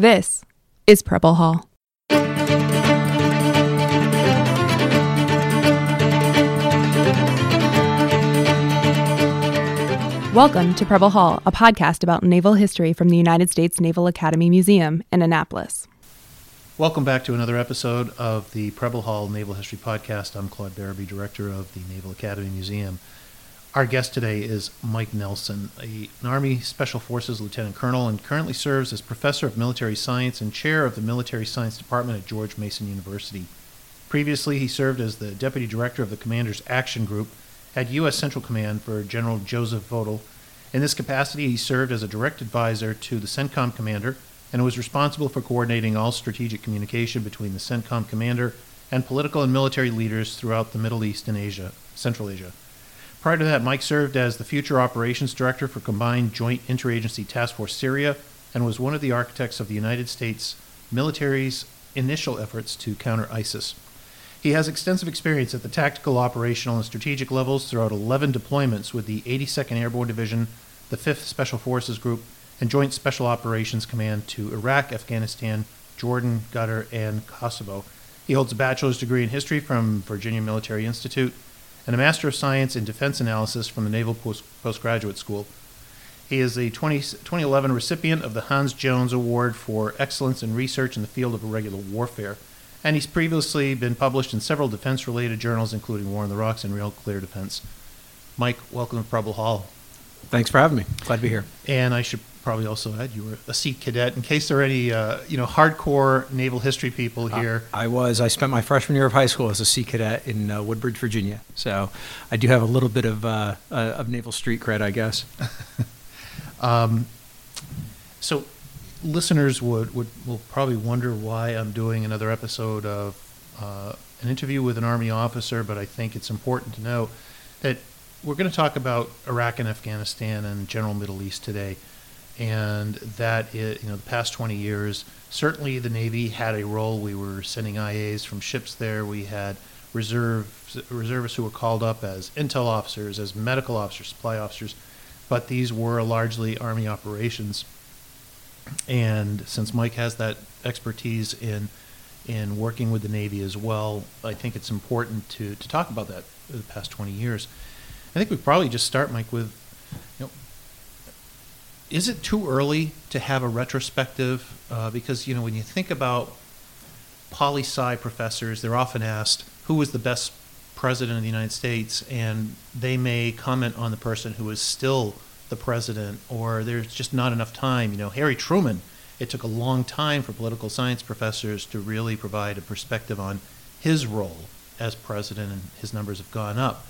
This is Preble Hall. Welcome to Preble Hall, a podcast about naval history from the United States Naval Academy Museum in Annapolis. Welcome back to another episode of the Preble Hall Naval History Podcast. I'm Claude Berube, Director of the Naval Academy Museum. Our guest today is Mike Nelson, a, an Army Special Forces Lieutenant Colonel, and currently serves as Professor of Military Science and Chair of the Military Science Department at George Mason University. Previously, he served as the Deputy Director of the Commander's Action Group at U.S. Central Command for General Joseph Votel. In this capacity, he served as a direct advisor to the CENTCOM commander and was responsible for coordinating all strategic communication between the CENTCOM commander and political and military leaders throughout the Middle East and Asia, Central Asia. Prior to that, Mike served as the Future Operations Director for Combined Joint Interagency Task Force Syria and was one of the architects of the United States military's initial efforts to counter ISIS. He has extensive experience at the tactical, operational, and strategic levels throughout 11 deployments with the 82nd Airborne Division, the 5th Special Forces Group, and Joint Special Operations Command to Iraq, Afghanistan, Jordan, Qatar, and Kosovo. He holds a bachelor's degree in history from Virginia Military Institute and a Master of Science in Defense Analysis from the Naval Post- Postgraduate School. He is a 20, 2011 recipient of the Hans Jones Award for Excellence in Research in the Field of Irregular Warfare and he's previously been published in several defense related journals, including War on the Rocks and Real Clear Defense. Mike, welcome to Preble Hall. Thanks for having me. Glad to be here. And I should probably also add you were a sea cadet. In case there are any, uh, you know, hardcore naval history people here. Uh, I was. I spent my freshman year of high school as a sea cadet in uh, Woodbridge, Virginia. So I do have a little bit of uh, uh, of naval street cred, I guess. um, so listeners would, would will probably wonder why I'm doing another episode of uh, an interview with an Army officer, but I think it's important to know that we're going to talk about Iraq and Afghanistan and general Middle East today, and that it, you know the past 20 years certainly the Navy had a role. We were sending IAs from ships there. We had reserve reservists who were called up as intel officers, as medical officers, supply officers, but these were largely Army operations and since Mike has that expertise in in working with the Navy as well, I think it's important to, to talk about that the past 20 years. I think we probably just start, Mike, with is it too early to have a retrospective? Uh, because you know, when you think about poli sci professors, they're often asked who was the best president of the United States, and they may comment on the person who is still the president, or there's just not enough time. You know, Harry Truman, it took a long time for political science professors to really provide a perspective on his role as president, and his numbers have gone up.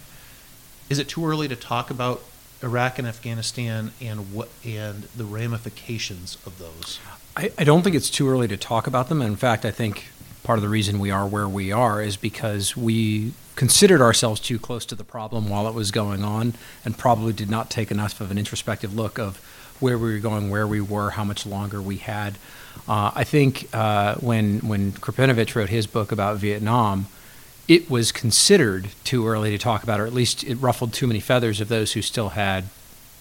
Is it too early to talk about Iraq and Afghanistan and what and the ramifications of those? I, I don't think it's too early to talk about them. In fact, I think part of the reason we are where we are is because we considered ourselves too close to the problem while it was going on and probably did not take enough of an introspective look of where we were going, where we were, how much longer we had. Uh, I think uh, when when Krepinevich wrote his book about Vietnam, it was considered too early to talk about, or at least it ruffled too many feathers of those who still had,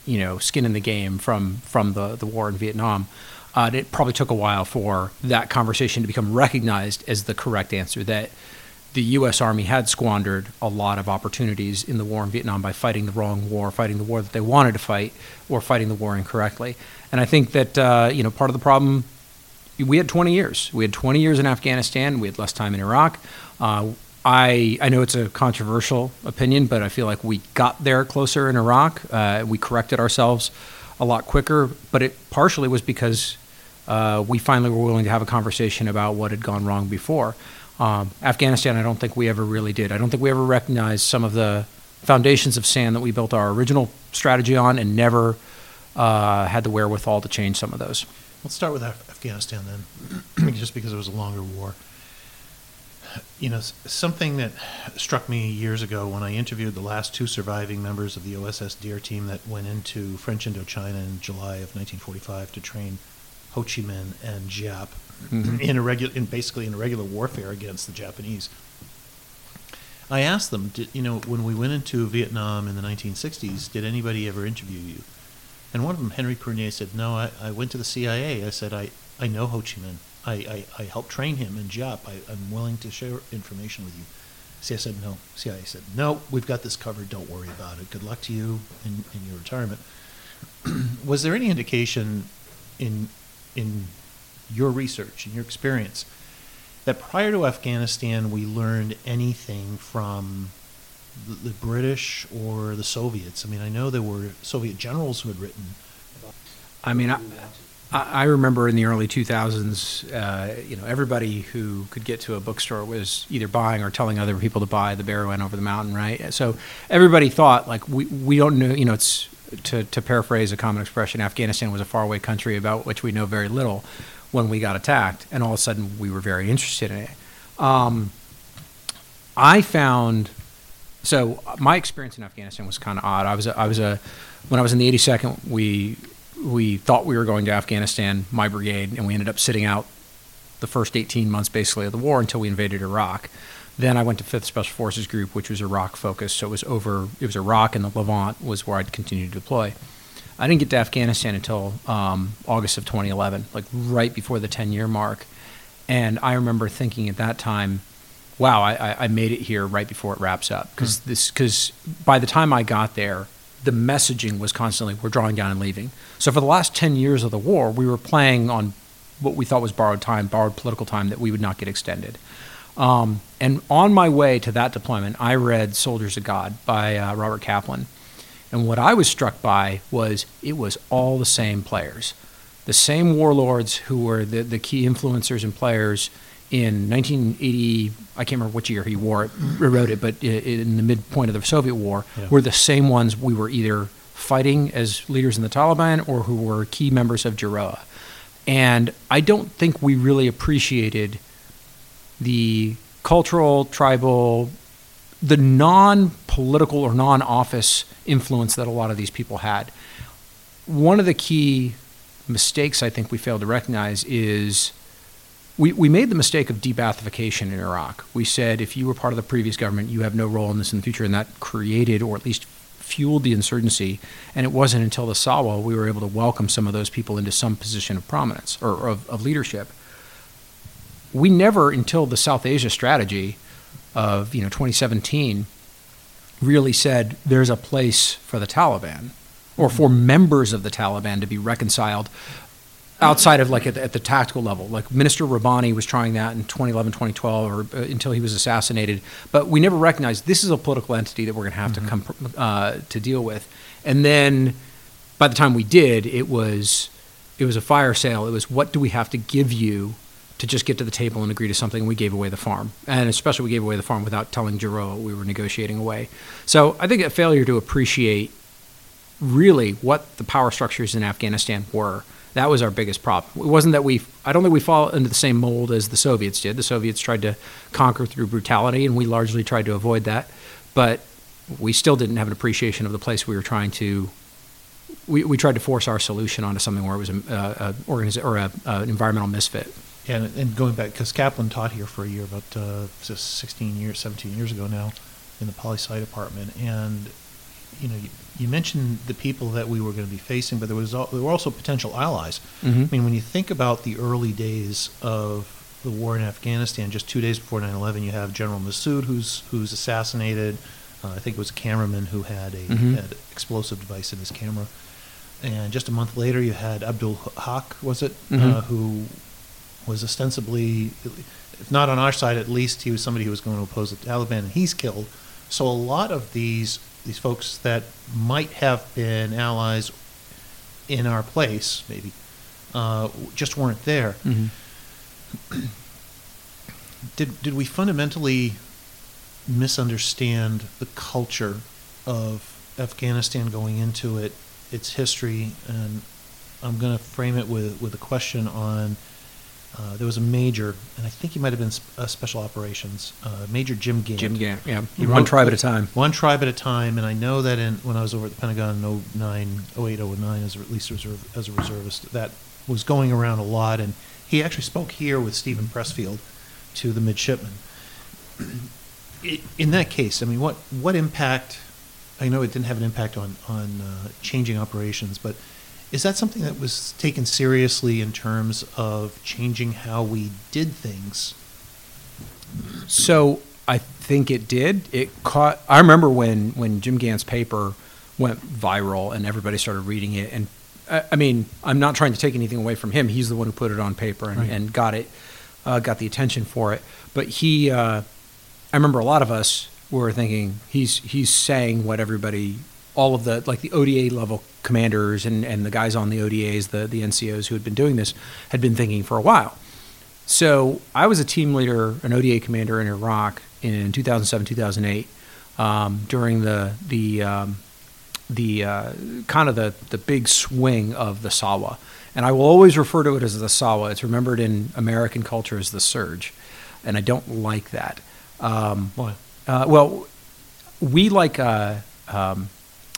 you know, skin in the game from from the the war in Vietnam. Uh, it probably took a while for that conversation to become recognized as the correct answer. That the U.S. Army had squandered a lot of opportunities in the war in Vietnam by fighting the wrong war, fighting the war that they wanted to fight, or fighting the war incorrectly. And I think that uh, you know part of the problem. We had 20 years. We had 20 years in Afghanistan. We had less time in Iraq. Uh, I I know it's a controversial opinion, but I feel like we got there closer in Iraq. Uh, we corrected ourselves a lot quicker, but it partially was because uh, we finally were willing to have a conversation about what had gone wrong before. Um, Afghanistan, I don't think we ever really did. I don't think we ever recognized some of the foundations of sand that we built our original strategy on and never uh, had the wherewithal to change some of those. Let's start with Af- Afghanistan then, just because it was a longer war. You know, something that struck me years ago when I interviewed the last two surviving members of the OSS Deer team that went into French Indochina in July of 1945 to train Ho Chi Minh and Giap mm-hmm. in, irregular, in basically in irregular warfare against the Japanese. I asked them, did, you know, when we went into Vietnam in the 1960s, did anybody ever interview you? And one of them, Henry Prunier, said, no, I, I went to the CIA. I said, I, I know Ho Chi Minh. I, I, I helped train him in Giap. I, I'm willing to share information with you. CIA said no. CIA said no. We've got this covered. Don't worry about it. Good luck to you in, in your retirement. Was there any indication in in your research in your experience that prior to Afghanistan we learned anything from the, the British or the Soviets? I mean, I know there were Soviet generals who had written. I mean, I, I remember in the early 2000s, uh, you know, everybody who could get to a bookstore was either buying or telling other people to buy the Bear Went over the mountain, right? So everybody thought like we we don't know, you know, it's to to paraphrase a common expression, Afghanistan was a faraway country about which we know very little when we got attacked, and all of a sudden we were very interested in it. Um, I found so my experience in Afghanistan was kind of odd. I was a, I was a when I was in the 82nd, we we thought we were going to Afghanistan, my brigade, and we ended up sitting out the first 18 months basically of the war until we invaded Iraq. Then I went to 5th Special Forces Group, which was Iraq focused. So it was over, it was Iraq and the Levant was where I'd continue to deploy. I didn't get to Afghanistan until um, August of 2011, like right before the 10 year mark. And I remember thinking at that time, wow, I, I made it here right before it wraps up. Because mm. this, because by the time I got there, the messaging was constantly we're drawing down and leaving. So for the last 10 years of the war, we were playing on what we thought was borrowed time, borrowed political time that we would not get extended. Um, and on my way to that deployment, I read Soldiers of God by uh, Robert Kaplan. And what I was struck by was it was all the same players, the same warlords who were the, the key influencers and players in 1980, I can't remember which year he wore it, mm-hmm. wrote it, but in the midpoint of the Soviet war, yeah. were the same ones we were either fighting as leaders in the Taliban or who were key members of GIRoA. And I don't think we really appreciated the cultural, tribal, the non political or non office influence that a lot of these people had. One of the key mistakes I think we failed to recognize is we, we made the mistake of de-Baathification in Iraq. We said if you were part of the previous government, you have no role in this in the future, and that created or at least fueled the insurgency. And it wasn't until the Sahwa we were able to welcome some of those people into some position of prominence or of, of leadership. We never, until the South Asia strategy of you know 2017, really said there's a place for the Taliban or for members of the Taliban to be reconciled outside of like at the, at the, tactical level. Like Minister Rabbani was trying that in 2011, 2012, or uh, until he was assassinated. But we never recognized this is a political entity that we're going to have mm-hmm. to come uh, to deal with. And then by the time we did, it was it was a fire sale. It was what do we have to give you to just get to the table and agree to something. And We gave away the farm, and especially we gave away the farm without telling GIRoA we were negotiating away. So I think a failure to appreciate really what the power structures in Afghanistan were that was our biggest problem. It wasn't that we, I don't think we fall into the same mold as the Soviets did. The Soviets tried to conquer through brutality, and we largely tried to avoid that. But we still didn't have an appreciation of the place we were trying to. We, we tried to force our solution onto something where it was a, a, organiz- or a, an environmental misfit. Yeah, and going back, because Kaplan taught here for a year, about uh, 16 years, 17 years ago now, in the poli sci department, and you know, you, mentioned the people that we were going to be facing, but there was there were also potential allies. Mm-hmm. I mean, when you think about the early days of the war in Afghanistan, just two days before 9/11, you have General Massoud, who's who's assassinated. Uh, I think it was a cameraman who had a mm-hmm. had explosive device in his camera. And just a month later, you had Abdul Haq, was it, mm-hmm. uh, who was ostensibly, if not on our side, at least he was somebody who was going to oppose the Taliban, and he's killed. So a lot of these these folks that might have been allies in our place, maybe, uh, just weren't there. Mm-hmm. did did we fundamentally misunderstand the culture of Afghanistan going into it, its history, and I'm going to frame it with with a question on uh, there was a major, and I think he might have been sp- uh, special operations, uh, Major Jim Gant. Jim Gant, yeah. He one tribe at a time. One tribe at a time, and I know that in, when I was over at the Pentagon in 09, 08, 09, as a, at least reserve, as a reservist, that was going around a lot, and he actually spoke here with Steven Pressfield to the midshipmen. in that case, I mean, what what impact? I know it didn't have an impact on on uh, changing operations, but Is that something that was taken seriously in terms of changing how we did things? So I think it did. It caught. I remember when when Jim Gant's paper went viral and everybody started reading it. And I, I mean, I'm not trying to take anything away from him. He's the one who put it on paper and, Right. and got it, uh, got the attention for it. But he, uh, I remember a lot of us were thinking he's he's saying what everybody, all of the like the ODA level commanders and and the guys on the ODAs, the the NCOs who had been doing this, had been thinking for a while. So I was a team leader, an ODA commander in Iraq in 2007, 2008, um, during the the um, the uh, kind of the the big swing of the Sahwa, and I will always refer to it as the Sahwa. It's remembered in American culture as the surge, and I don't like that. Um, Why? uh, well, we like uh, um,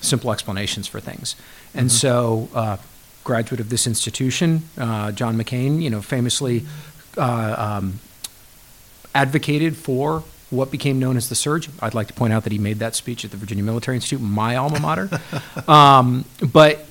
simple explanations for things, and so uh, graduate of this institution, uh, John McCain, you know, famously uh, um, advocated for what became known as the surge. I'd like to point out that he made that speech at the Virginia Military Institute, my alma mater. um, but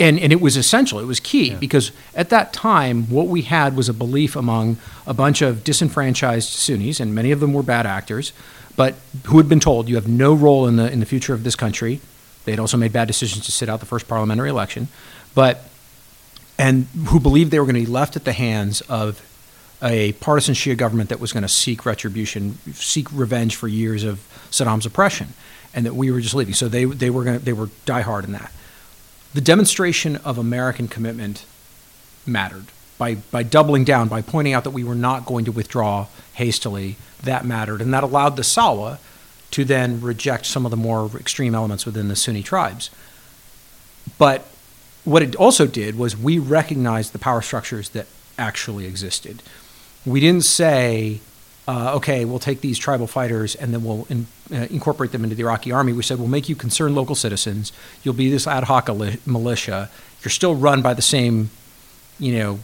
and and it was essential. It was key Yeah. because at that time, what we had was a belief among a bunch of disenfranchised Sunnis, and many of them were bad actors, but who had been told you have no role in the in the future of this country. They had also made bad decisions to sit out the first parliamentary election, but and who believed they were going to be left at the hands of a partisan Shia government that was going to seek retribution, seek revenge for years of Saddam's oppression, and that we were just leaving. So they they were going to, they were diehard in that. The demonstration of American commitment mattered by by doubling down, by pointing out that we were not going to withdraw hastily. That mattered, and that allowed the Sahwa to then reject some of the more extreme elements within the Sunni tribes. But what it also did was we recognized the power structures that actually existed. We didn't say, uh, okay, we'll take these tribal fighters and then we'll in, uh, incorporate them into the Iraqi army. We said, we'll make you concerned local citizens. You'll be this ad hoc militia. You're still run by the same, you know,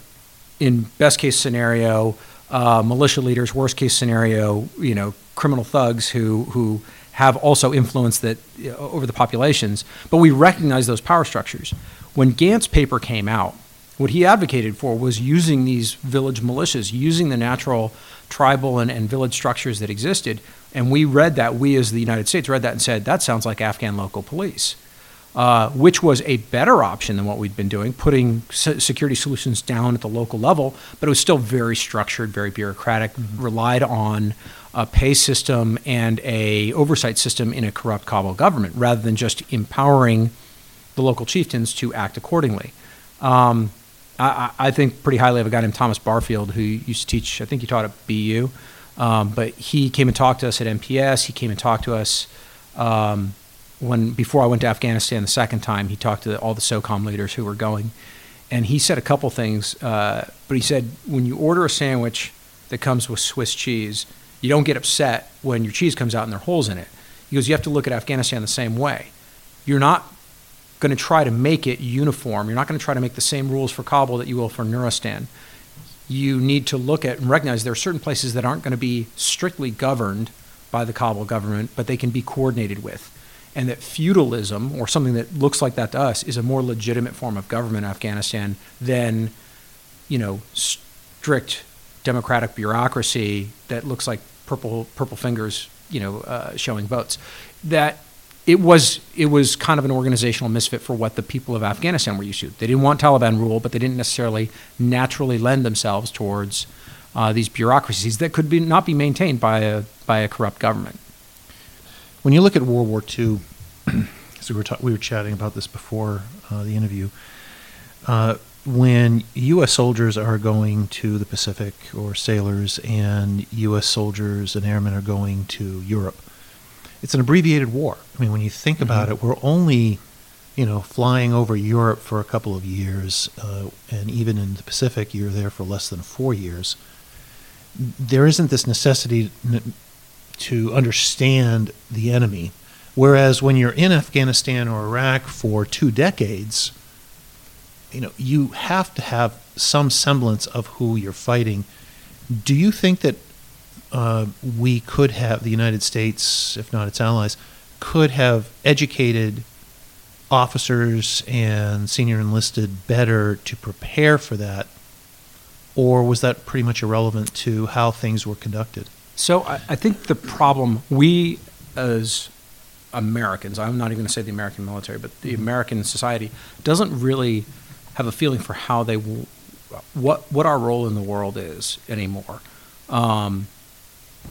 in best case scenario, uh, militia leaders, worst case scenario, you know, criminal thugs who who have also influence that uh, over the populations. But we recognize those power structures. When Gant's paper came out, what he advocated for was using these village militias, using the natural tribal and, and village structures that existed. And we read that, we as the United States read that and said, that sounds like Afghan local police uh, which was a better option than what we'd been doing, putting se- security solutions down at the local level, but it was still very structured, very bureaucratic, relied on a pay system and a oversight system in a corrupt Kabul government, rather than just empowering the local chieftains to act accordingly. Um, I, I I think pretty highly of a guy named Thomas Barfield who used to teach. I think he taught at BU, um, but he came and talked to us at NPS. He came and talked to us um, when before I went to Afghanistan the second time. He talked to all the SOCOM leaders who were going, and he said a couple things. Uh, but he said when you order a sandwich that comes with Swiss cheese, you don't get upset when your cheese comes out and there are holes in it. He goes, you have to look at Afghanistan the same way. You're not going to try to make it uniform. You're not going to try to make the same rules for Kabul that you will for Nuristan. You need to look at and recognize there are certain places that aren't going to be strictly governed by the Kabul government, but they can be coordinated with. And that feudalism, or something that looks like that to us, is a more legitimate form of government in Afghanistan than, you know, strict democratic bureaucracy that looks like purple purple fingers, you know, uh, showing votes. That it was it was kind of an organizational misfit for what the people of Afghanistan were used to. They didn't want Taliban rule, but they didn't necessarily naturally lend themselves towards uh, these bureaucracies that could be not be maintained by a by a corrupt government. When you look at World War II, so we were ta- we were chatting about this before uh, the interview. Uh, when U.S. soldiers are going to the Pacific, or sailors, and U.S. soldiers and airmen are going to Europe, it's an abbreviated war. I mean, when you think about it, we're only, you know, flying over Europe for a couple of years, uh, and even in the Pacific, you're there for less than four years. There isn't this necessity n- to understand the enemy. Whereas when you're in Afghanistan or Iraq for two decades, you know, you have to have some semblance of who you're fighting. Do you think that uh, we could have, the United States, if not its allies, could have educated officers and senior enlisted better to prepare for that, or was that pretty much irrelevant to how things were conducted? So I, I think the problem we as Americans, I'm not even going to say the American military, but the American society doesn't really have a feeling for how they w- what what our role in the world is anymore. Um,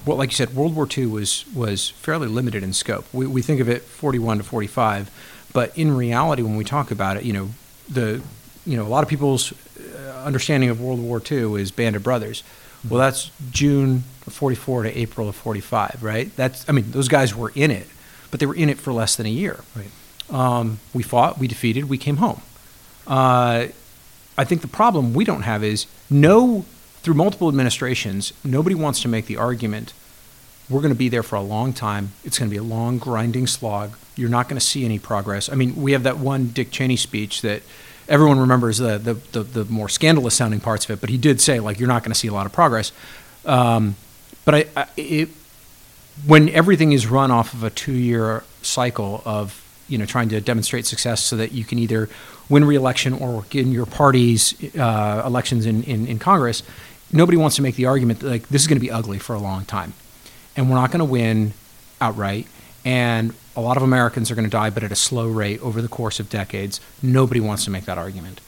well, like you said, World War II was was fairly limited in scope. We, we think of it 41 to 45, but in reality, when we talk about it, you know, the you know a lot of people's uh, understanding of World War II is Band of Brothers. Well, that's June of 44 to April of 45, right? That's I mean, those guys were in it, but they were in it for less than a year. Right. Um, we fought, we defeated, we came home. Uh, I think the problem we don't have is no, through multiple administrations, nobody wants to make the argument we're going to be there for a long time. It's going to be a long, grinding slog. You're not going to see any progress. I mean, we have that one Dick Cheney speech that everyone remembers the, the, the, the more scandalous sounding parts of it, but he did say, like, you're not going to see a lot of progress. Um, but I, I, it, when everything is run off of a two year cycle of you know trying to demonstrate success so that you can either win re-election or in your party's uh, elections in, in, in Congress, nobody wants to make the argument that like this is going to be ugly for a long time, and we're not going to win outright, and a lot of Americans are going to die, but at a slow rate over the course of decades. Nobody wants to make that argument.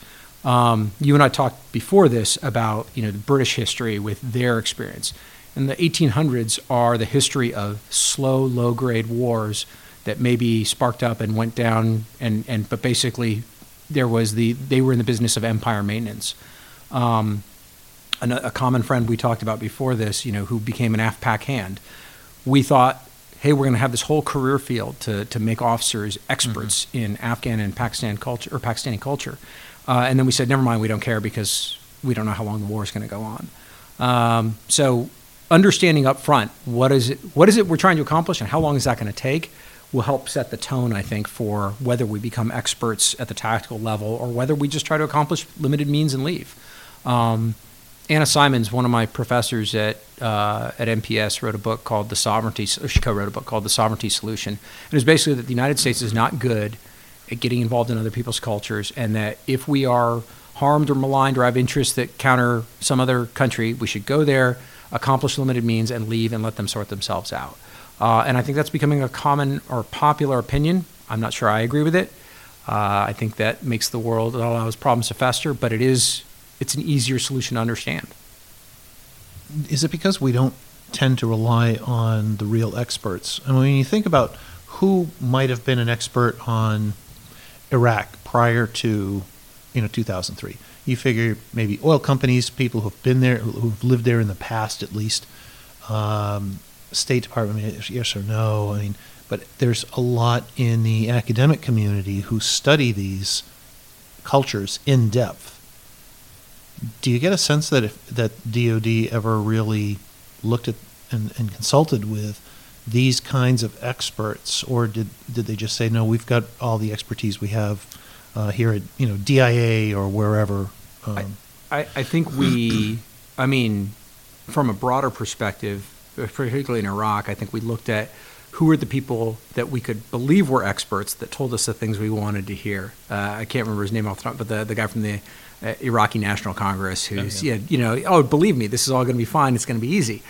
Um, you and I talked before this about you know the British history with their experience, and the 1800s are the history of slow, low-grade wars that maybe sparked up and went down, and, and but basically there was the they were in the business of empire maintenance. Um, a, a common friend we talked about before this, you know, who became an AfPak hand, we thought, hey, we're going to have this whole career field to to make officers experts in Afghan and Pakistan culture or Pakistani culture, uh, and then we said, never mind, we don't care because we don't know how long the war is going to go on. Um, so understanding up front what is it what is it we're trying to accomplish and how long is that going to take will help set the tone, I think, for whether we become experts at the tactical level or whether we just try to accomplish limited means and leave. Um, Anna Simons, one of my professors at uh, at NPS, wrote a book called The Sovereignty. She co-wrote a book called The Sovereignty Solution. It was basically that the United States is not good at getting involved in other people's cultures, and that if we are harmed or maligned or have interests that counter some other country, we should go there, accomplish limited means, and leave and let them sort themselves out. Uh, and I think that's becoming a common or popular opinion. I'm not sure I agree with it. Uh, I think that makes the world, it allows problems to fester, but it is, it's an easier solution to understand. Is it because we don't tend to rely on the real experts? I mean, when you think about who might have been an expert on Iraq prior to, you know, 2003, you figure maybe oil companies, people who've been there, who've lived there in the past at least, um, State Department, yes or no. I mean, but there's a lot in the academic community who study these cultures in depth. Do you get a sense that if that DoD ever really looked at and, and consulted with these kinds of experts, or did did they just say no? We've got all the expertise we have uh, here at you know DIA or wherever. Um, I, I think we, I mean, from a broader perspective, particularly in Iraq, I think we looked at who were the people that we could believe were experts that told us the things we wanted to hear. Uh, I can't remember his name off the top, but the, the guy from the uh, Iraqi National Congress who's, yeah, yeah. you know, oh, believe me, this is all going to be fine. It's going to be easy.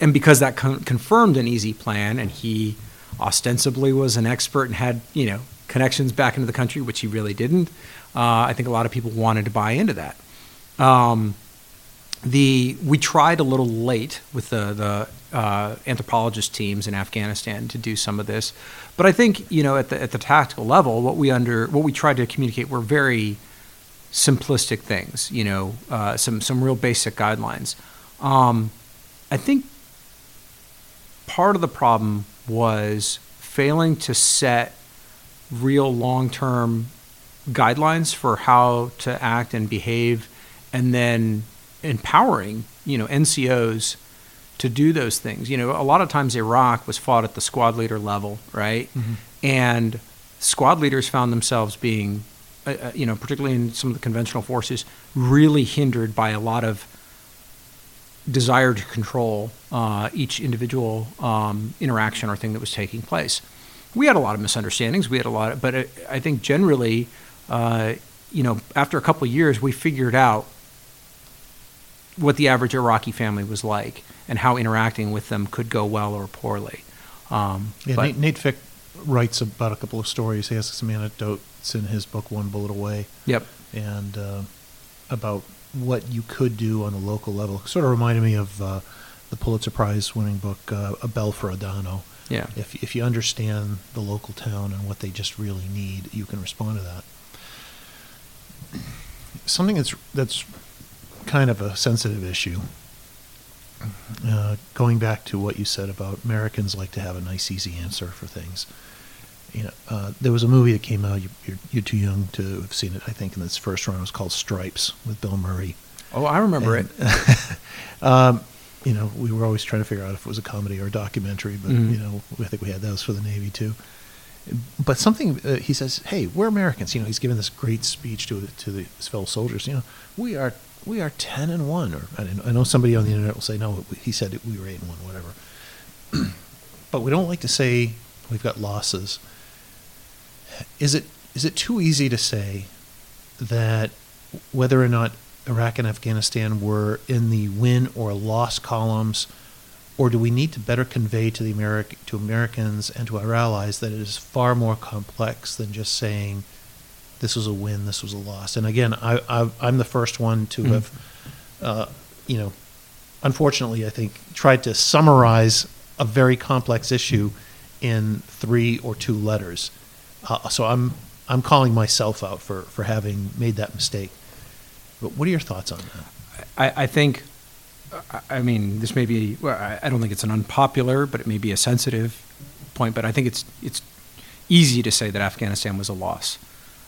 And because that con- confirmed an easy plan, and he ostensibly was an expert and had, you know, connections back into the country, which he really didn't, uh, I think a lot of people wanted to buy into that. Um, the we tried a little late with the the uh, anthropologist teams in Afghanistan to do some of this, but I think you know at the at the tactical level, what we under what we tried to communicate were very simplistic things. You know, uh, some some real basic guidelines. Um, I think part of the problem was failing to set real long term guidelines for how to act and behave, and then empowering you know NCOs to do those things. You know, a lot of times Iraq was fought at the squad leader level, right? Mm-hmm. And squad leaders found themselves being, uh, uh, you know, particularly in some of the conventional forces, really hindered by a lot of desire to control uh, each individual um, interaction or thing that was taking place. We had a lot of misunderstandings. We had a lot, of, but I think generally, uh, you know, after a couple of years, we figured out what the average Iraqi family was like and how interacting with them could go well or poorly. Um, Yeah, Nate, Nate Fick writes about a couple of stories. He has some anecdotes in his book, One Bullet Away, Yep. and uh, about what you could do on a local level. Sort of reminded me of uh, the Pulitzer Prize winning book, uh, A Bell for Adano. Yeah. If, if you understand the local town and what they just really need, you can respond to that. Something that's that's kind of a sensitive issue. Uh, going back to what you said about Americans like to have a nice, easy answer for things. You know, uh, there was a movie that came out. You, you're, you're too young to have seen it. I think in its first run, it was called Stripes with Bill Murray. Oh, I remember And, it. um, you know, we were always trying to figure out if it was a comedy or a documentary, but Mhm. you know, I think we had those for the Navy too. But something uh, he says, "Hey, we're Americans." You know, he's giving this great speech to to the, his fellow soldiers. You know, we are we are ten and one, or I, know- I know somebody on the internet will say, "No, he said we were eight and one, whatever." but we don't like to say we've got losses. Is it is it too easy to say that whether or not Iraq and Afghanistan were in the win or loss columns, or do we need to better convey to the Americ- to Americans and to our allies that it is far more complex than just saying this was a win, this was a loss? And again, I, I, I'm the first one to Mhm. have, uh, you know, unfortunately, I think tried to summarize a very complex issue in three or two letters. Uh, so I'm I'm calling myself out for, for having made that mistake. But what are your thoughts on that? I, I think, I- mean, this may be, well, I I don't think it's an unpopular, but it may be a sensitive point, but I think it's, it's easy to say that Afghanistan was a loss.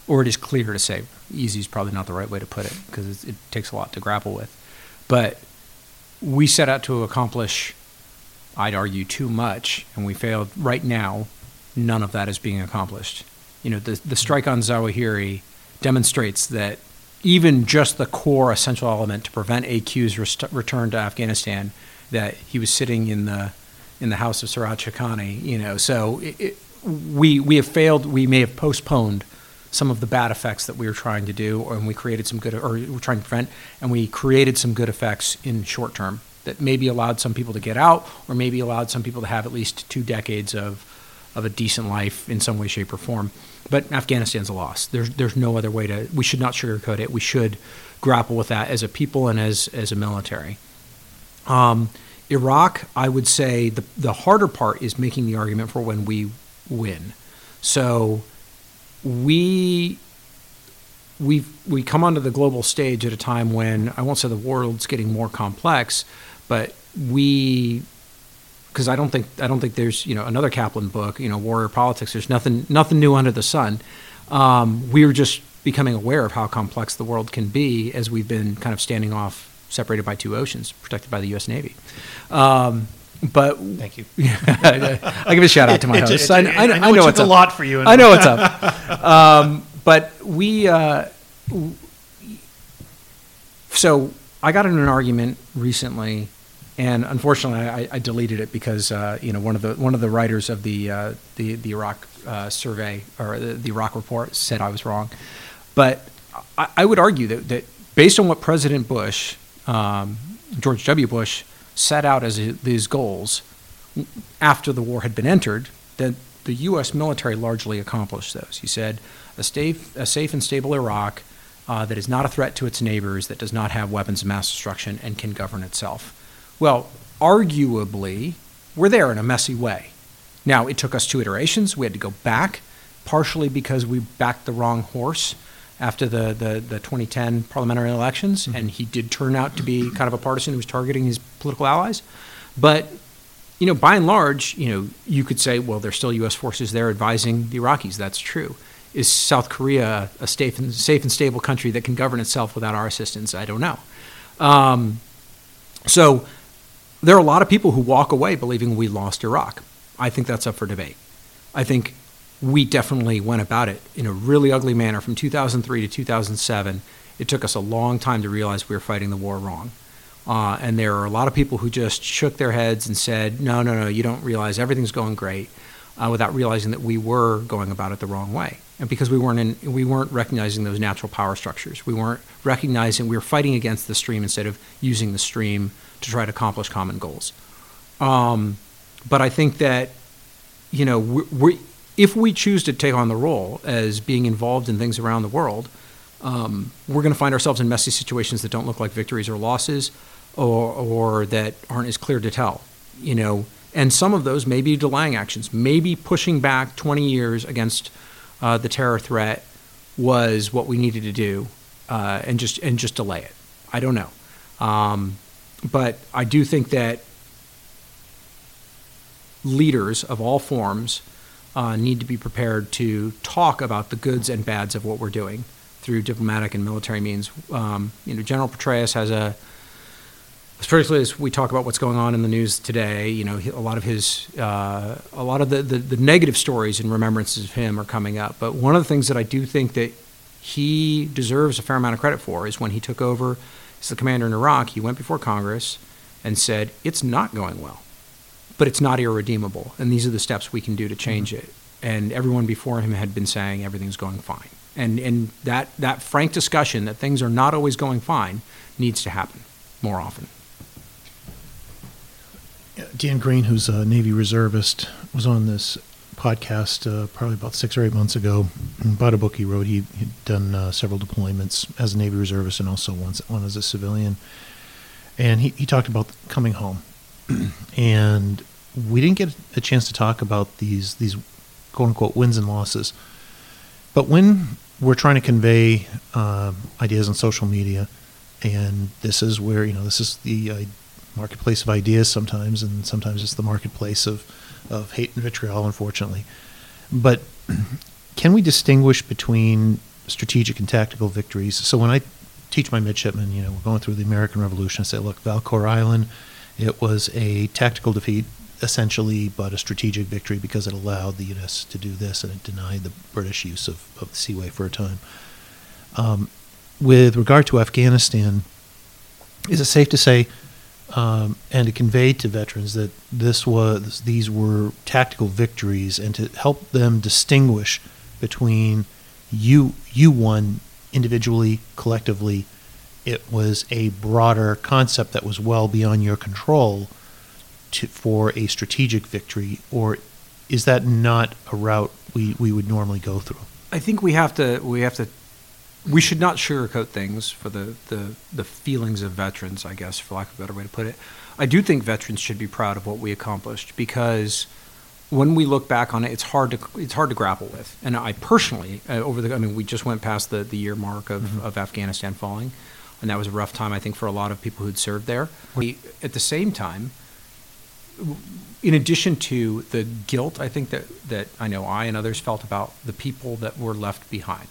Or it is clear to say, easy is probably not the right way to put it, because it takes a lot to grapple with. But we set out to accomplish, I'd argue, too much, and we failed. Right now, none of that is being accomplished. You know, the, the strike on Zawahiri demonstrates that even just the core essential element to prevent AQ's rest- return to Afghanistan, that he was sitting in the in the house of Siraj Haqqani, you know, so it, it, we we have failed. We may have postponed some of the bad effects that we were trying to do, and we created some good, or we're trying to prevent, and we created some good effects in short term that maybe allowed some people to get out, or maybe allowed some people to have at least two decades of of a decent life in some way, shape, or form. But Afghanistan's a loss. There's there's no other way to. We should not sugarcoat it. We should grapple with that as a people and as as a military. Um, Iraq, I would say the the harder part is making the argument for when we win. So we we we come onto the global stage at a time when I won't say the world's getting more complex, but we because I don't think I don't think there's you know another Kaplan book you know warrior politics. There's nothing nothing new under the sun. Um, we're just becoming aware of how complex the world can be as we've been kind of standing off, separated by two oceans, protected by the U.S. Navy. Um, but Thank you. I give a shout out to my It- it- it- I, I I, know I know what's a up. lot for you, I know what's up. Um, but we, uh, w- so I got in an argument recently, and unfortunately, I, I deleted it because uh, you know one of the one of the writers of the uh, the the Iraq uh, survey or the, the Iraq report said I was wrong. But I, I would argue that, that based on what President Bush, um, George W. Bush, set out as his goals after the war had been entered, that the U.S. military largely accomplished those. He said a safe, a safe and stable Iraq uh, that is not a threat to its neighbors, that does not have weapons of mass destruction, and can govern itself. Well, arguably, we're there in a messy way. Now, it took us two iterations. We had to go back, partially because we backed the wrong horse after the, the, the 2010 parliamentary elections, and he did turn out to be kind of a partisan who was targeting his political allies. But, you know, by and large, you know, you could say, well, there's still U.S. forces there advising the Iraqis. That's true. Is South Korea a safe and, safe and stable country that can govern itself without our assistance? I don't know. Um, so there are a lot of people who walk away believing we lost Iraq. I think that's up for debate. I think we definitely went about it in a really ugly manner from 2003 to 2007. It took us a long time to realize we were fighting the war wrong. Uh, and there are a lot of people who just shook their heads and said, no, no, no, you don't realize everything's going great. Uh, without realizing that we were going about it the wrong way. And because we weren't in, we weren't recognizing those natural power structures, we weren't recognizing we were fighting against the stream instead of using the stream to try to accomplish common goals. Um, but I think that you know we, we, if we choose to take on the role as being involved in things around the world, um, we're going to find ourselves in messy situations that don't look like victories or losses, or, or that aren't as clear to tell. You know, and some of those may be delaying actions, maybe pushing back 20 years against uh, the terror threat was what we needed to do, uh, and just and just delay it. I don't know, um, but I do think that leaders of all forms uh, need to be prepared to talk about the goods and bads of what we're doing through diplomatic and military means. Um, you know, General Petraeus has a especially as we talk about what's going on in the news today, you know, a lot of his, uh, a lot of the, the, the, negative stories and remembrances of him are coming up. But one of the things that I do think that he deserves a fair amount of credit for is when he took over as the commander in Iraq, he went before Congress and said, it's not going well, but it's not irredeemable. And these are the steps we can do to change mm-hmm. it. And everyone before him had been saying everything's going fine. And, and that, that frank discussion that things are not always going fine needs to happen more often. Dan Green, who's a Navy reservist, was on this podcast uh, probably about six or eight months ago about a book he wrote. He, had done uh, several deployments as a Navy reservist and also once one as a civilian. And he, he talked about coming home. and we didn't get a chance to talk about these these quote unquote wins and losses. But when we're trying to convey uh, ideas on social media, and this is where you know this is the uh, marketplace of ideas sometimes, and sometimes it's the marketplace of, of hate and vitriol, unfortunately. But can we distinguish between strategic and tactical victories? So when I teach my midshipmen, you know, we're going through the American Revolution, I say, look, Valcour Island, it was a tactical defeat, essentially, but a strategic victory because it allowed the U.S. to do this and it denied the British use of, of the Seaway for a time. Um, with regard to Afghanistan, is it safe to say um, and to convey to veterans that this was these were tactical victories, and to help them distinguish between you you won individually, collectively. It was a broader concept that was well beyond your control to, for a strategic victory, or is that not a route we, we would normally go through? I think we have to we have to we should not sugarcoat things for the, the, the feelings of veterans, I guess, for lack of a better way to put it. I do think veterans should be proud of what we accomplished because when we look back on it, it's hard to it's hard to grapple with. And I personally, uh, over the I mean, we just went past the, the year mark of, mm-hmm. of Afghanistan falling, and that was a rough time, I think, for a lot of people who'd served there. We, at the same time, in addition to the guilt, I think that that I know I and others felt about the people that were left behind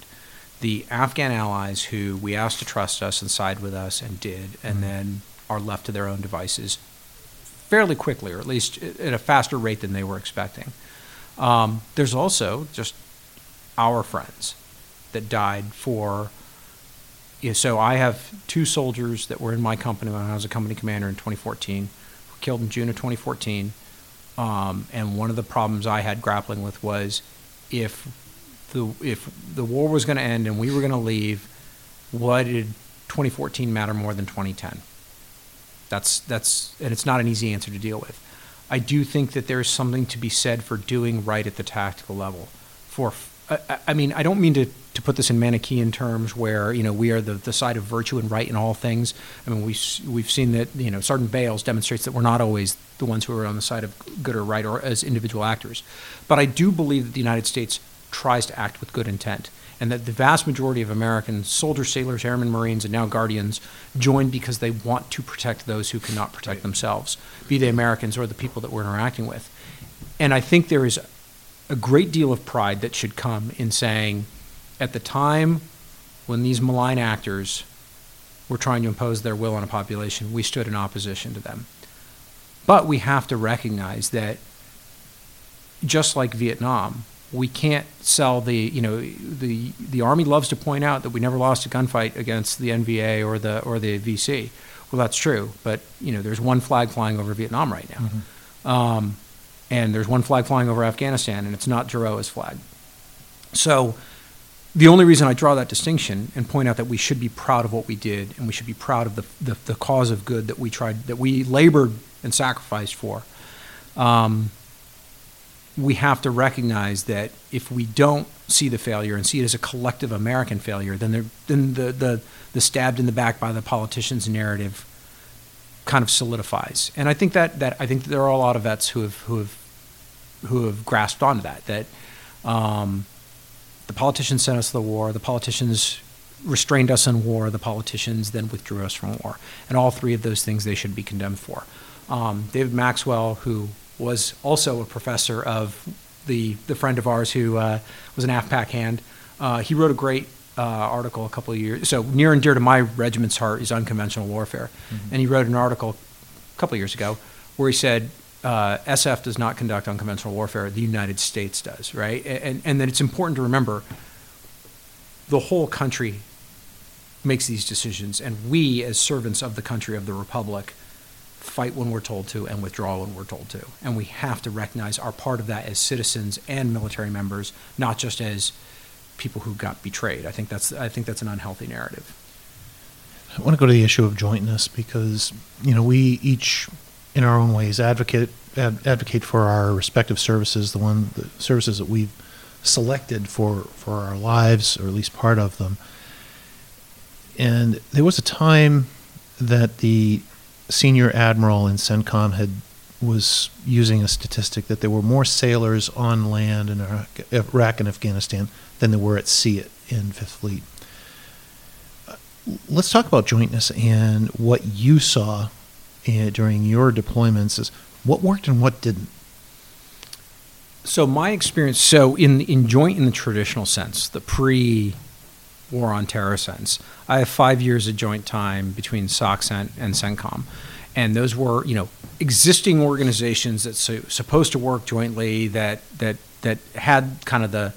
the Afghan allies who we asked to trust us and side with us and did, and mm-hmm. then are left to their own devices fairly quickly, or at least at a faster rate than they were expecting. Um, there's also just our friends that died for. You know, so I have two soldiers that were in my company when I was a company commander in 2014, were killed in June of 2014. Um, and one of the problems I had grappling with was if the if the war was going to end and we were going to leave, why did 2014 matter more than 2010? That's that's and it's not an easy answer to deal with. I do think that there's something to be said for doing right at the tactical level. For I, I mean, I don't mean to, to put this in Manichaean terms where you know we are the, the side of virtue and right in all things. I mean, we we've seen that you know Sergeant Bales demonstrates that we're not always the ones who are on the side of good or right or as individual actors. But I do believe that the United States tries to act with good intent. And that the vast majority of American soldiers, sailors, airmen, Marines, and now Guardians join because they want to protect those who cannot protect themselves, be they Americans or the people that we're interacting with. And I think there is a great deal of pride that should come in saying, at the time when these malign actors were trying to impose their will on a population, we stood in opposition to them. But we have to recognize that just like Vietnam, we can't sell the you know the the army loves to point out that we never lost a gunfight against the NVA or the or the VC. Well, that's true, but you know there's one flag flying over Vietnam right now. Mm-hmm. Um, and there's one flag flying over Afghanistan, and it's not GIRoA's flag. So the only reason I draw that distinction and point out that we should be proud of what we did, and we should be proud of the, the, the cause of good that we tried, that we labored and sacrificed for. Um, we have to recognize that if we don't see the failure and see it as a collective American failure, then, then the, the, the stabbed in the back by the politicians narrative kind of solidifies. And I think that, that I think there are a lot of vets who have who have who have grasped onto that. That um, the politicians sent us to the war. The politicians restrained us in war. The politicians then withdrew us from war. And all three of those things they should be condemned for. Um, David Maxwell, who was also a professor of the the friend of ours who uh, was an AfPak hand, uh, he wrote a great uh, article a couple of years. So near and dear to my regiment's heart is unconventional warfare, mm-hmm. and he wrote an article a couple of years ago where he said uh, SF does not conduct unconventional warfare; the United States does, right? And and that it's important to remember the whole country makes these decisions, and we, as servants of the country of the republic, fight when we're told to and withdraw when we're told to, and we have to recognize our part of that as citizens and military members, not just as people who got betrayed. I think that's I think that's an unhealthy narrative. I want to go to the issue of jointness because you know we each, in our own ways, advocate ad, advocate for our respective services, the one the services that we've selected for for our lives, or at least part of them. And there was a time that the senior admiral in CENTCOM had was using a statistic that there were more sailors on land in Iraq and Afghanistan than there were at sea in Fifth Fleet. Let's talk about jointness and what you saw uh, during your deployments. Is what worked and what didn't. So my experience, so in in joint in the traditional sense, the pre war on terror sense, I have five years of joint time between SOCCENT and CENTCOM. And those were you know existing organizations that so, supposed to work jointly that that that had kind of the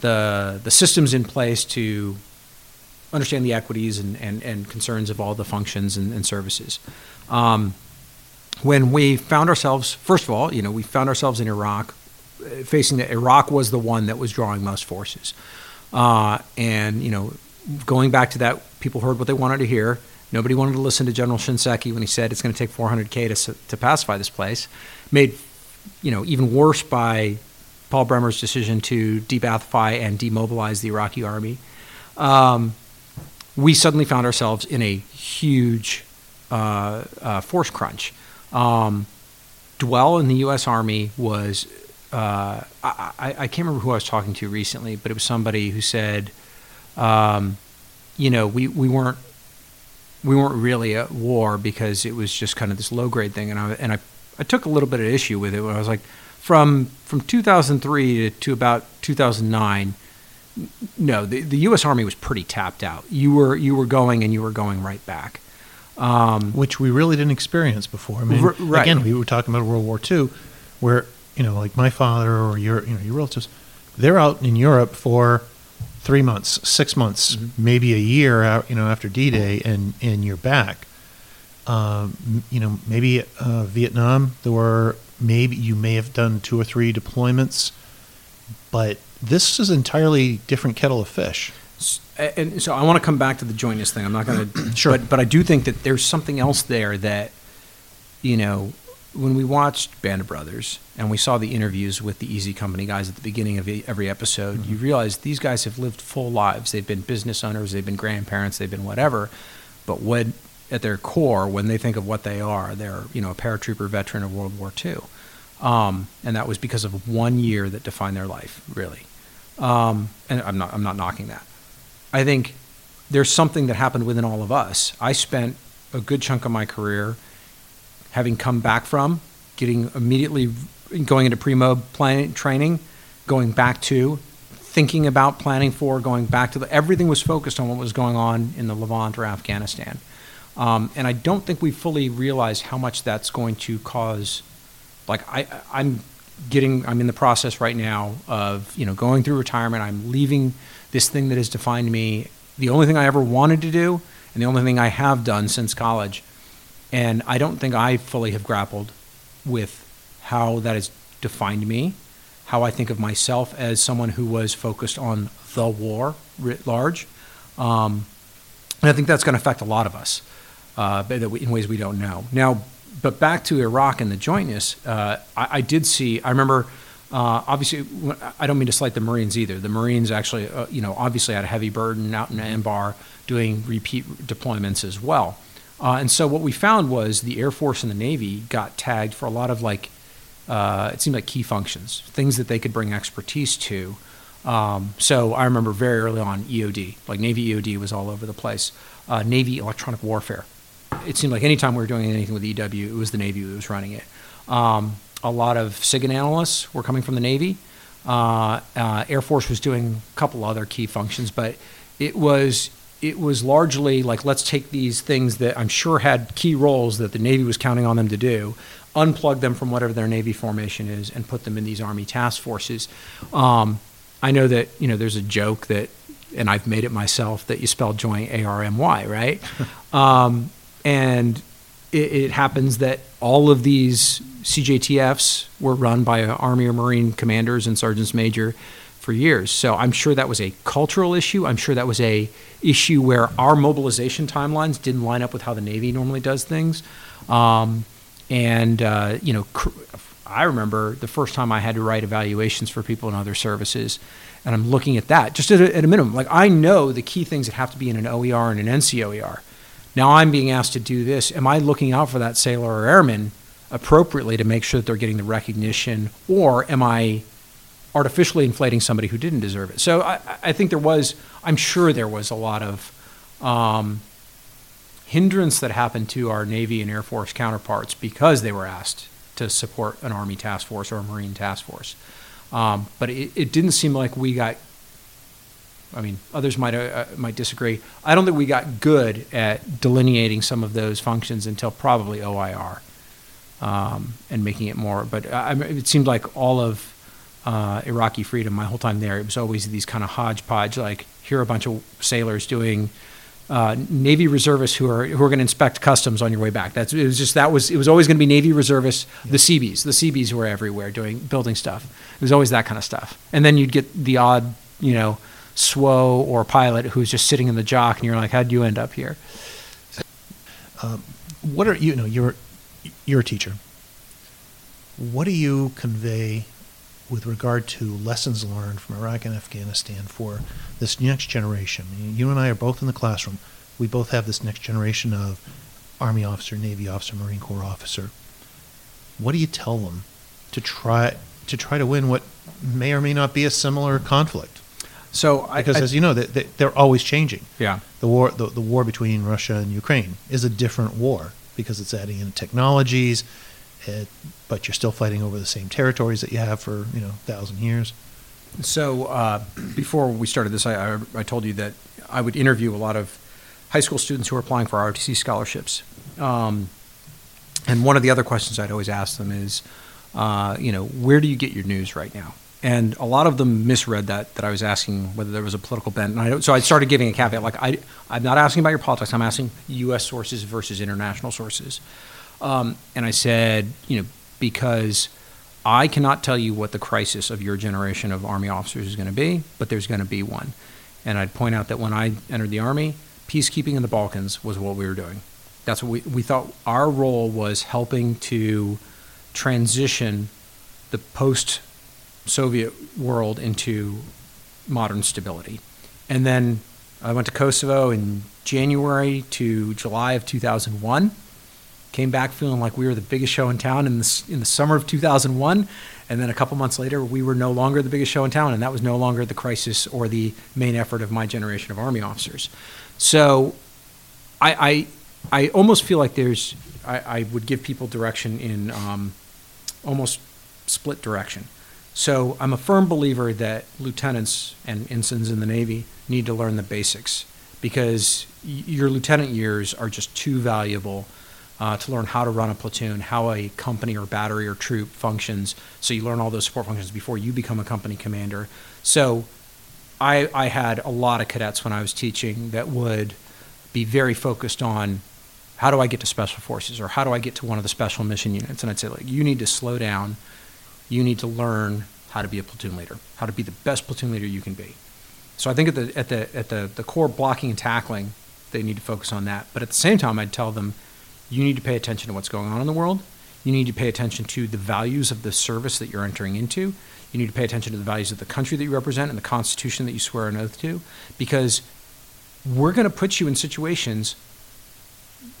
the the systems in place to understand the equities and, and, and concerns of all the functions and, and services. Um, when we found ourselves, first of all, you know, we found ourselves in Iraq, uh, facing that Iraq was the one that was drawing most forces, uh, and you know, going back to that, people heard what they wanted to hear Nobody wanted to listen to General Shinseki when he said it's going to take 400K to, to pacify this place. Made, you know, even worse by Paul Bremer's decision to de-Ba'athify and demobilize the Iraqi army. Um, we suddenly found ourselves in a huge uh, uh, force crunch. Um, dwell in the U.S. Army was uh, I, I, can't remember who I was talking to recently, but it was somebody who said, um, you know, we, we weren't we weren't really at war because it was just kind of this low grade thing, and I and I, I took a little bit of issue with it when I was like, from from 2003 to, to about 2009. No, the, the U.S. Army was pretty tapped out. You were you were going and you were going right back, um, which we really didn't experience before. I mean, r- right. again, we were talking about World War II, where you know, like my father or your you know your relatives, they're out in Europe for three months, six months, mm-hmm. maybe a year out, you know, after D-Day, and and you're back. Um, you know, maybe uh, Vietnam, there were maybe you may have done two or three deployments, but this is entirely different kettle of fish. And so I want to come back to the jointness thing. I'm not going to, sure, but, but I do think that there's something else there that, you know, when we watched Band of Brothers and we saw the interviews with the Easy Company guys at the beginning of every episode, mm-hmm. you realize these guys have lived full lives. They've been business owners, they've been grandparents, they've been whatever. But when at their core, when they think of what they are, they're you know a paratrooper veteran of World War II, um, and that was because of one year that defined their life, really. Um, and I'm not I'm not knocking that. I think there's something that happened within all of us. I spent a good chunk of my career having come back from, getting immediately going into pre-mob plan, training, going back to, thinking about planning for, going back to the, everything was focused on what was going on in the Levant or Afghanistan. Um, and I don't think we fully realize how much that's going to cause. Like I, I'm getting, I'm in the process right now of you know going through retirement. I'm leaving this thing that has defined me. The only thing I ever wanted to do, and the only thing I have done since college, and I don't think I fully have grappled with how that has defined me, how I think of myself as someone who was focused on the war writ large. Um, and I think that's going to affect a lot of us uh, in ways we don't know. Now, but back to Iraq and the jointness, uh, I, I, did see, I remember. Uh, obviously, I don't mean to slight the Marines either. The Marines actually, uh, you know, obviously had a heavy burden out in Anbar doing repeat deployments as well. Uh, and so what we found was the Air Force and the Navy got tagged for a lot of like, uh, it seemed like key functions, things that they could bring expertise to. Um, so I remember very early on EOD, like Navy EOD was all over the place. Uh, Navy electronic warfare. It seemed like anytime we were doing anything with EW, it was the Navy that was running it. Um, a lot of SIGINT analysts were coming from the Navy. Uh, uh, Air Force was doing a couple other key functions, but it was it was largely like let's take these things that I'm sure had key roles that the Navy was counting on them to do, unplug them from whatever their Navy formation is, and put them in these Army task forces. Um, I know that you know there's a joke that, and I've made it myself that you spell joint A R M Y, right? um, and it, it, happens that all of these CJTFs were run by Army or Marine commanders and sergeants major for years. So I'm sure that was a cultural issue. I'm sure that was a issue where our mobilization timelines didn't line up with how the Navy normally does things. Um, and uh, you know, cr- I remember the first time I had to write evaluations for people in other services, and I'm looking at that just at a, at a minimum. Like I know the key things that have to be in an OER and an NCOER. Now I'm being asked to do this. Am I looking out for that sailor or airman appropriately to make sure that they're getting the recognition, or am I artificially inflating somebody who didn't deserve it. So I, I think there was, I'm sure there was a lot of um, hindrance that happened to our Navy and Air Force counterparts because they were asked to support an Army task force or a Marine task force. Um, but it, it, didn't seem like we got. I mean, others might uh, might disagree. I don't think we got good at delineating some of those functions until probably OIR, um, and making it more. But uh, it seemed like all of uh, Iraqi freedom, my whole time there, it was always these kind of hodgepodge. Like here are a bunch of sailors doing uh, Navy reservists who are who are going to inspect customs on your way back. That's it was just that was it was always going to be Navy reservists, the Seabees, the Seabees were everywhere doing building stuff. It was always that kind of stuff. And then you'd get the odd, you know, SWO or pilot who's just sitting in the JOC, and you're like, how'd you end up here? Um, what are you know you're you're a teacher. What do you convey with regard to lessons learned from Iraq and Afghanistan for this next generation. You and I are both in the classroom. We both have this next generation of Army officer, Navy officer, Marine Corps officer. What do you tell them to try to try to win what may or may not be a similar conflict? So, because I, as you know, they, they're always changing. Yeah, the war, the, the war between Russia and Ukraine is a different war because it's adding in technologies, it, but you're still fighting over the same territories that you have for you know thousand years. So uh, before we started this, I, I, I, told you that I would interview a lot of high school students who are applying for ROTC scholarships. Um, and one of the other questions I'd always ask them is, uh, you know, where do you get your news right now? And a lot of them misread that that I was asking whether there was a political bent. And I, so I started giving a caveat, like I, I'm not asking about your politics. I'm asking U.S. sources versus international sources. Um, and I said, you know, because I cannot tell you what the crisis of your generation of Army officers is going to be, but there's going to be one. And I'd point out that when I entered the Army, peacekeeping in the Balkans was what we were doing. That's what we, we thought our role was helping to transition the post Soviet world into modern stability. And then I went to Kosovo in January to July of 2001 Came back feeling like we were the biggest show in town in the, in the summer of 2001. And then a couple months later, we were no longer the biggest show in town, and that was no longer the crisis or the main effort of my generation of Army officers. So I, I, I almost feel like there's, I, I would give people direction in um, almost split direction. So I'm a firm believer that lieutenants and ensigns in the Navy need to learn the basics because your lieutenant years are just too valuable uh, to learn how to run a platoon, how a company or battery or troop functions. So you learn all those support functions before you become a company commander. So I, I had a lot of cadets when I was teaching that would be very focused on how do I get to special forces or how do I get to one of the special mission units? And I'd say, like, you need to slow down. you need to learn how to be a platoon leader, how to be the best platoon leader you can be. So I think at the at the at the, the core blocking and tackling, they need to focus on that. But at the same time, I'd tell them, you need to pay attention to what's going on in the world. You need to pay attention to the values of the service that you're entering into. You need to pay attention to the values of the country that you represent and the Constitution that you swear an oath to, because we're going to put you in situations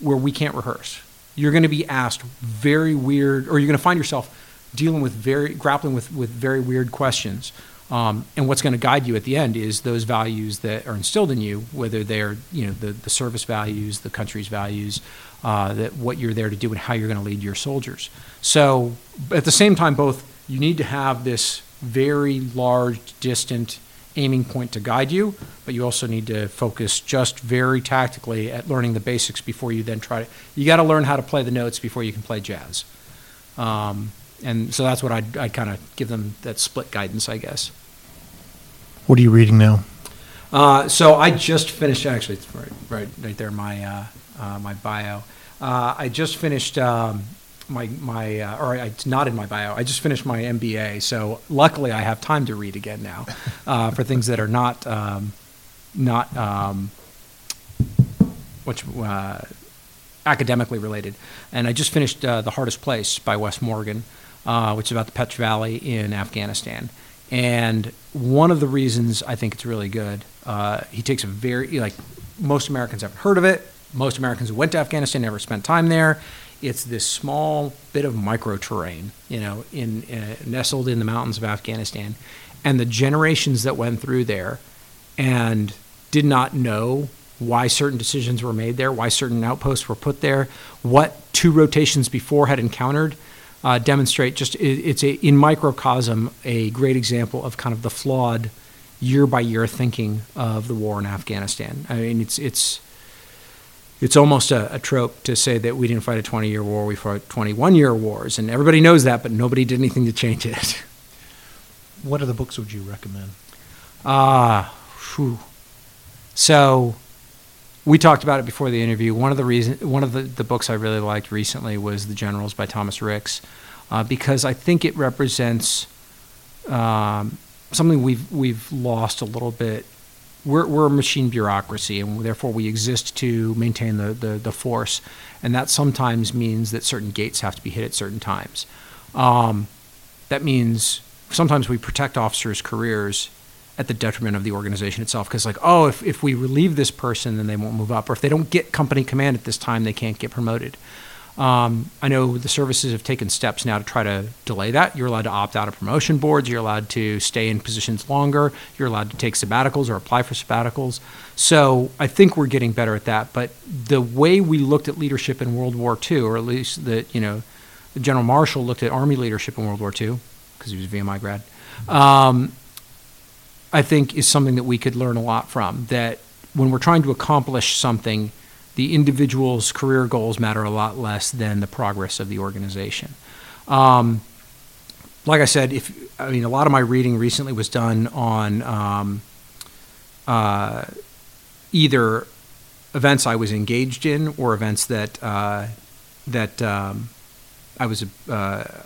where we can't rehearse. You're going to be asked very weird, or you're going to find yourself dealing with very, grappling with, with very weird questions. Um, and what's going to guide you at the end is those values that are instilled in you, whether they're, you know, the, the service values, the country's values, uh, that what you're there to do and how you're going to lead your soldiers. So at the same time, both you need to have this very large, distant aiming point to guide you, but you also need to focus just very tactically at learning the basics before you then try to. You got to learn how to play the notes before you can play jazz. Um, and so that's what I'd, I'd kind of give them that split guidance, I guess. What are you reading now? Uh, so I just finished. Actually, it's right, right, right there. My uh, uh, my bio. Uh, I just finished um, my my, uh, or it's not in my bio. I just finished my MBA. So luckily, I have time to read again now uh, for things that are not um, not um, which academically related. And I just finished The Hardest Place by Wes Morgan, which is about the Pech Valley in Afghanistan. And one of the reasons I think it's really good, uh, he takes a very like most Americans haven't heard of it. Most Americans who went to Afghanistan never spent time there. It's this small bit of micro terrain, you know, in uh, nestled in the mountains of Afghanistan, and the generations that went through there and did not know why certain decisions were made there, why certain outposts were put there, what two rotations before had encountered, uh, demonstrate just it, it's a in microcosm a great example of kind of the flawed year by year thinking of the war in Afghanistan. I mean, it's it's it's almost a, a, trope to say that we didn't fight a 20 year war, we fought 21 year wars. And everybody knows that, but nobody did anything to change it. What other books would you recommend? Ah, uh, so we talked about it before the interview. One of the reason, one of the, the books I really liked recently was The Generals by Thomas Ricks, uh, because I think it represents um, something we've we've lost a little bit we're, we're a machine bureaucracy, and therefore we exist to maintain the, the, the, force. And that sometimes means that certain gates have to be hit at certain times. Um, that means sometimes we protect officers' careers at the detriment of the organization itself. Because, like, oh, if, if we relieve this person, then they won't move up. Or if they don't get company command at this time, they can't get promoted. Um, I know the services have taken steps now to try to delay that. You're allowed to opt out of promotion boards. You're allowed to stay in positions longer. You're allowed to take sabbaticals or apply for sabbaticals. So I think we're getting better at that. But the way we looked at leadership in World War II, or at least that you know, General Marshall looked at Army leadership in World War II because he was a VMI grad. Um, I think is something that we could learn a lot from. That when we're trying to accomplish something the individual's career goals matter a lot less than the progress of the organization. Um, like I said, if I mean a lot of my reading recently was done on um, uh, either events I was engaged in or events that uh, that um, I was uh,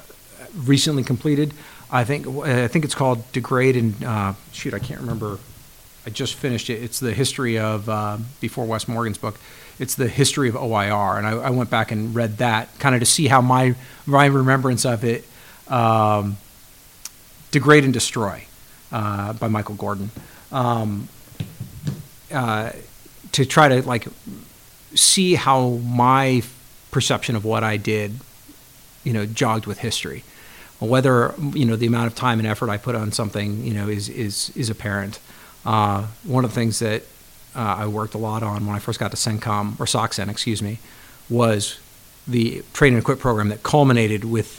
recently completed. I think I think it's called Degrade and uh, shoot I can't remember. I just finished it. It's the history of uh, before Wes Morgan's book it's the history of OIR, and I, I went back and read that kind of to see how my my remembrance of it um, degrade and destroy uh, by Michael Gordon um, uh, to try to like see how my perception of what I did, you know, jogged with history. Whether you know the amount of time and effort I put on something, you know, is is is apparent. Uh, one of the things that uh, I worked a lot on when I first got to CENTCOM or SOCCENT, excuse me, was the train and equip program that culminated with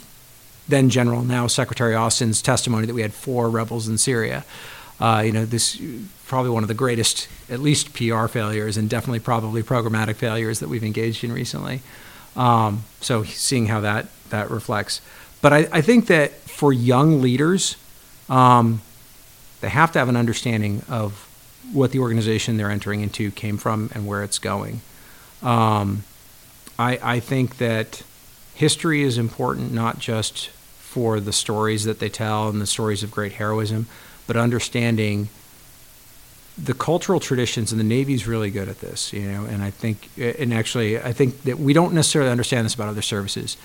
then General, now Secretary Austin's testimony that we had four rebels in Syria. Uh, you know, this probably one of the greatest, at least PR failures, and definitely probably programmatic failures that we've engaged in recently. Um, so seeing how that that reflects, but I, I think that for young leaders, um, they have to have an understanding of what the organization they're entering into came from and where it's going. Um, I, I think that history is important not just for the stories that they tell and the stories of great heroism, but understanding the cultural traditions and the Navy's really good at this, you know, and I think, and actually, I think that we don't necessarily understand this about other services,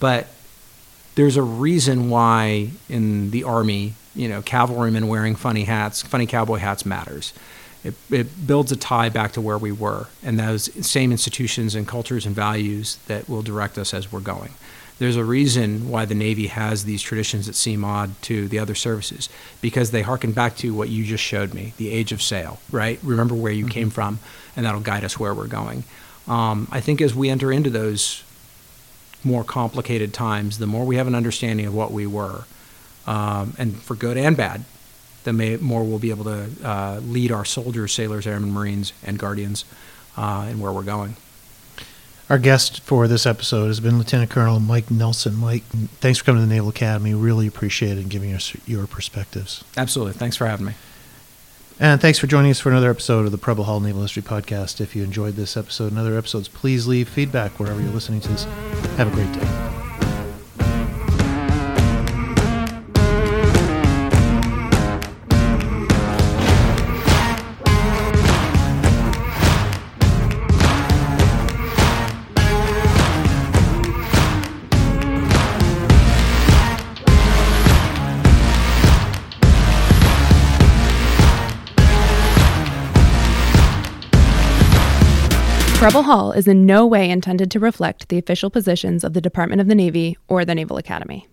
but there's a reason why in the Army, you know, cavalrymen wearing funny hats, funny cowboy hats matters. It, it builds a tie back to where we were and those same institutions and cultures and values that will direct us as we're going there's a reason why the Navy has these traditions that seem odd to the other services because they harken back to what you just showed me, the age of sail, right? Remember where you mm-hmm. came from, and that'll guide us where we're going. Um, I think as we enter into those more complicated times, the more we have an understanding of what we were, um, and for good and bad, the may, more we'll be able to uh, lead our soldiers, sailors, airmen, marines, and guardians uh, in where we're going. Our guest for this episode has been Lieutenant Colonel Mike Nelson. Mike, thanks for coming to the Naval Academy. Really appreciate it and giving us your perspectives. Absolutely. Thanks for having me. And thanks for joining us for another episode of the Preble Hall Naval History Podcast. If you enjoyed this episode and other episodes, please leave feedback wherever you're listening to this. Have a great day. Preble Hall is in no way intended to reflect the official positions of the Department of the Navy or the Naval Academy.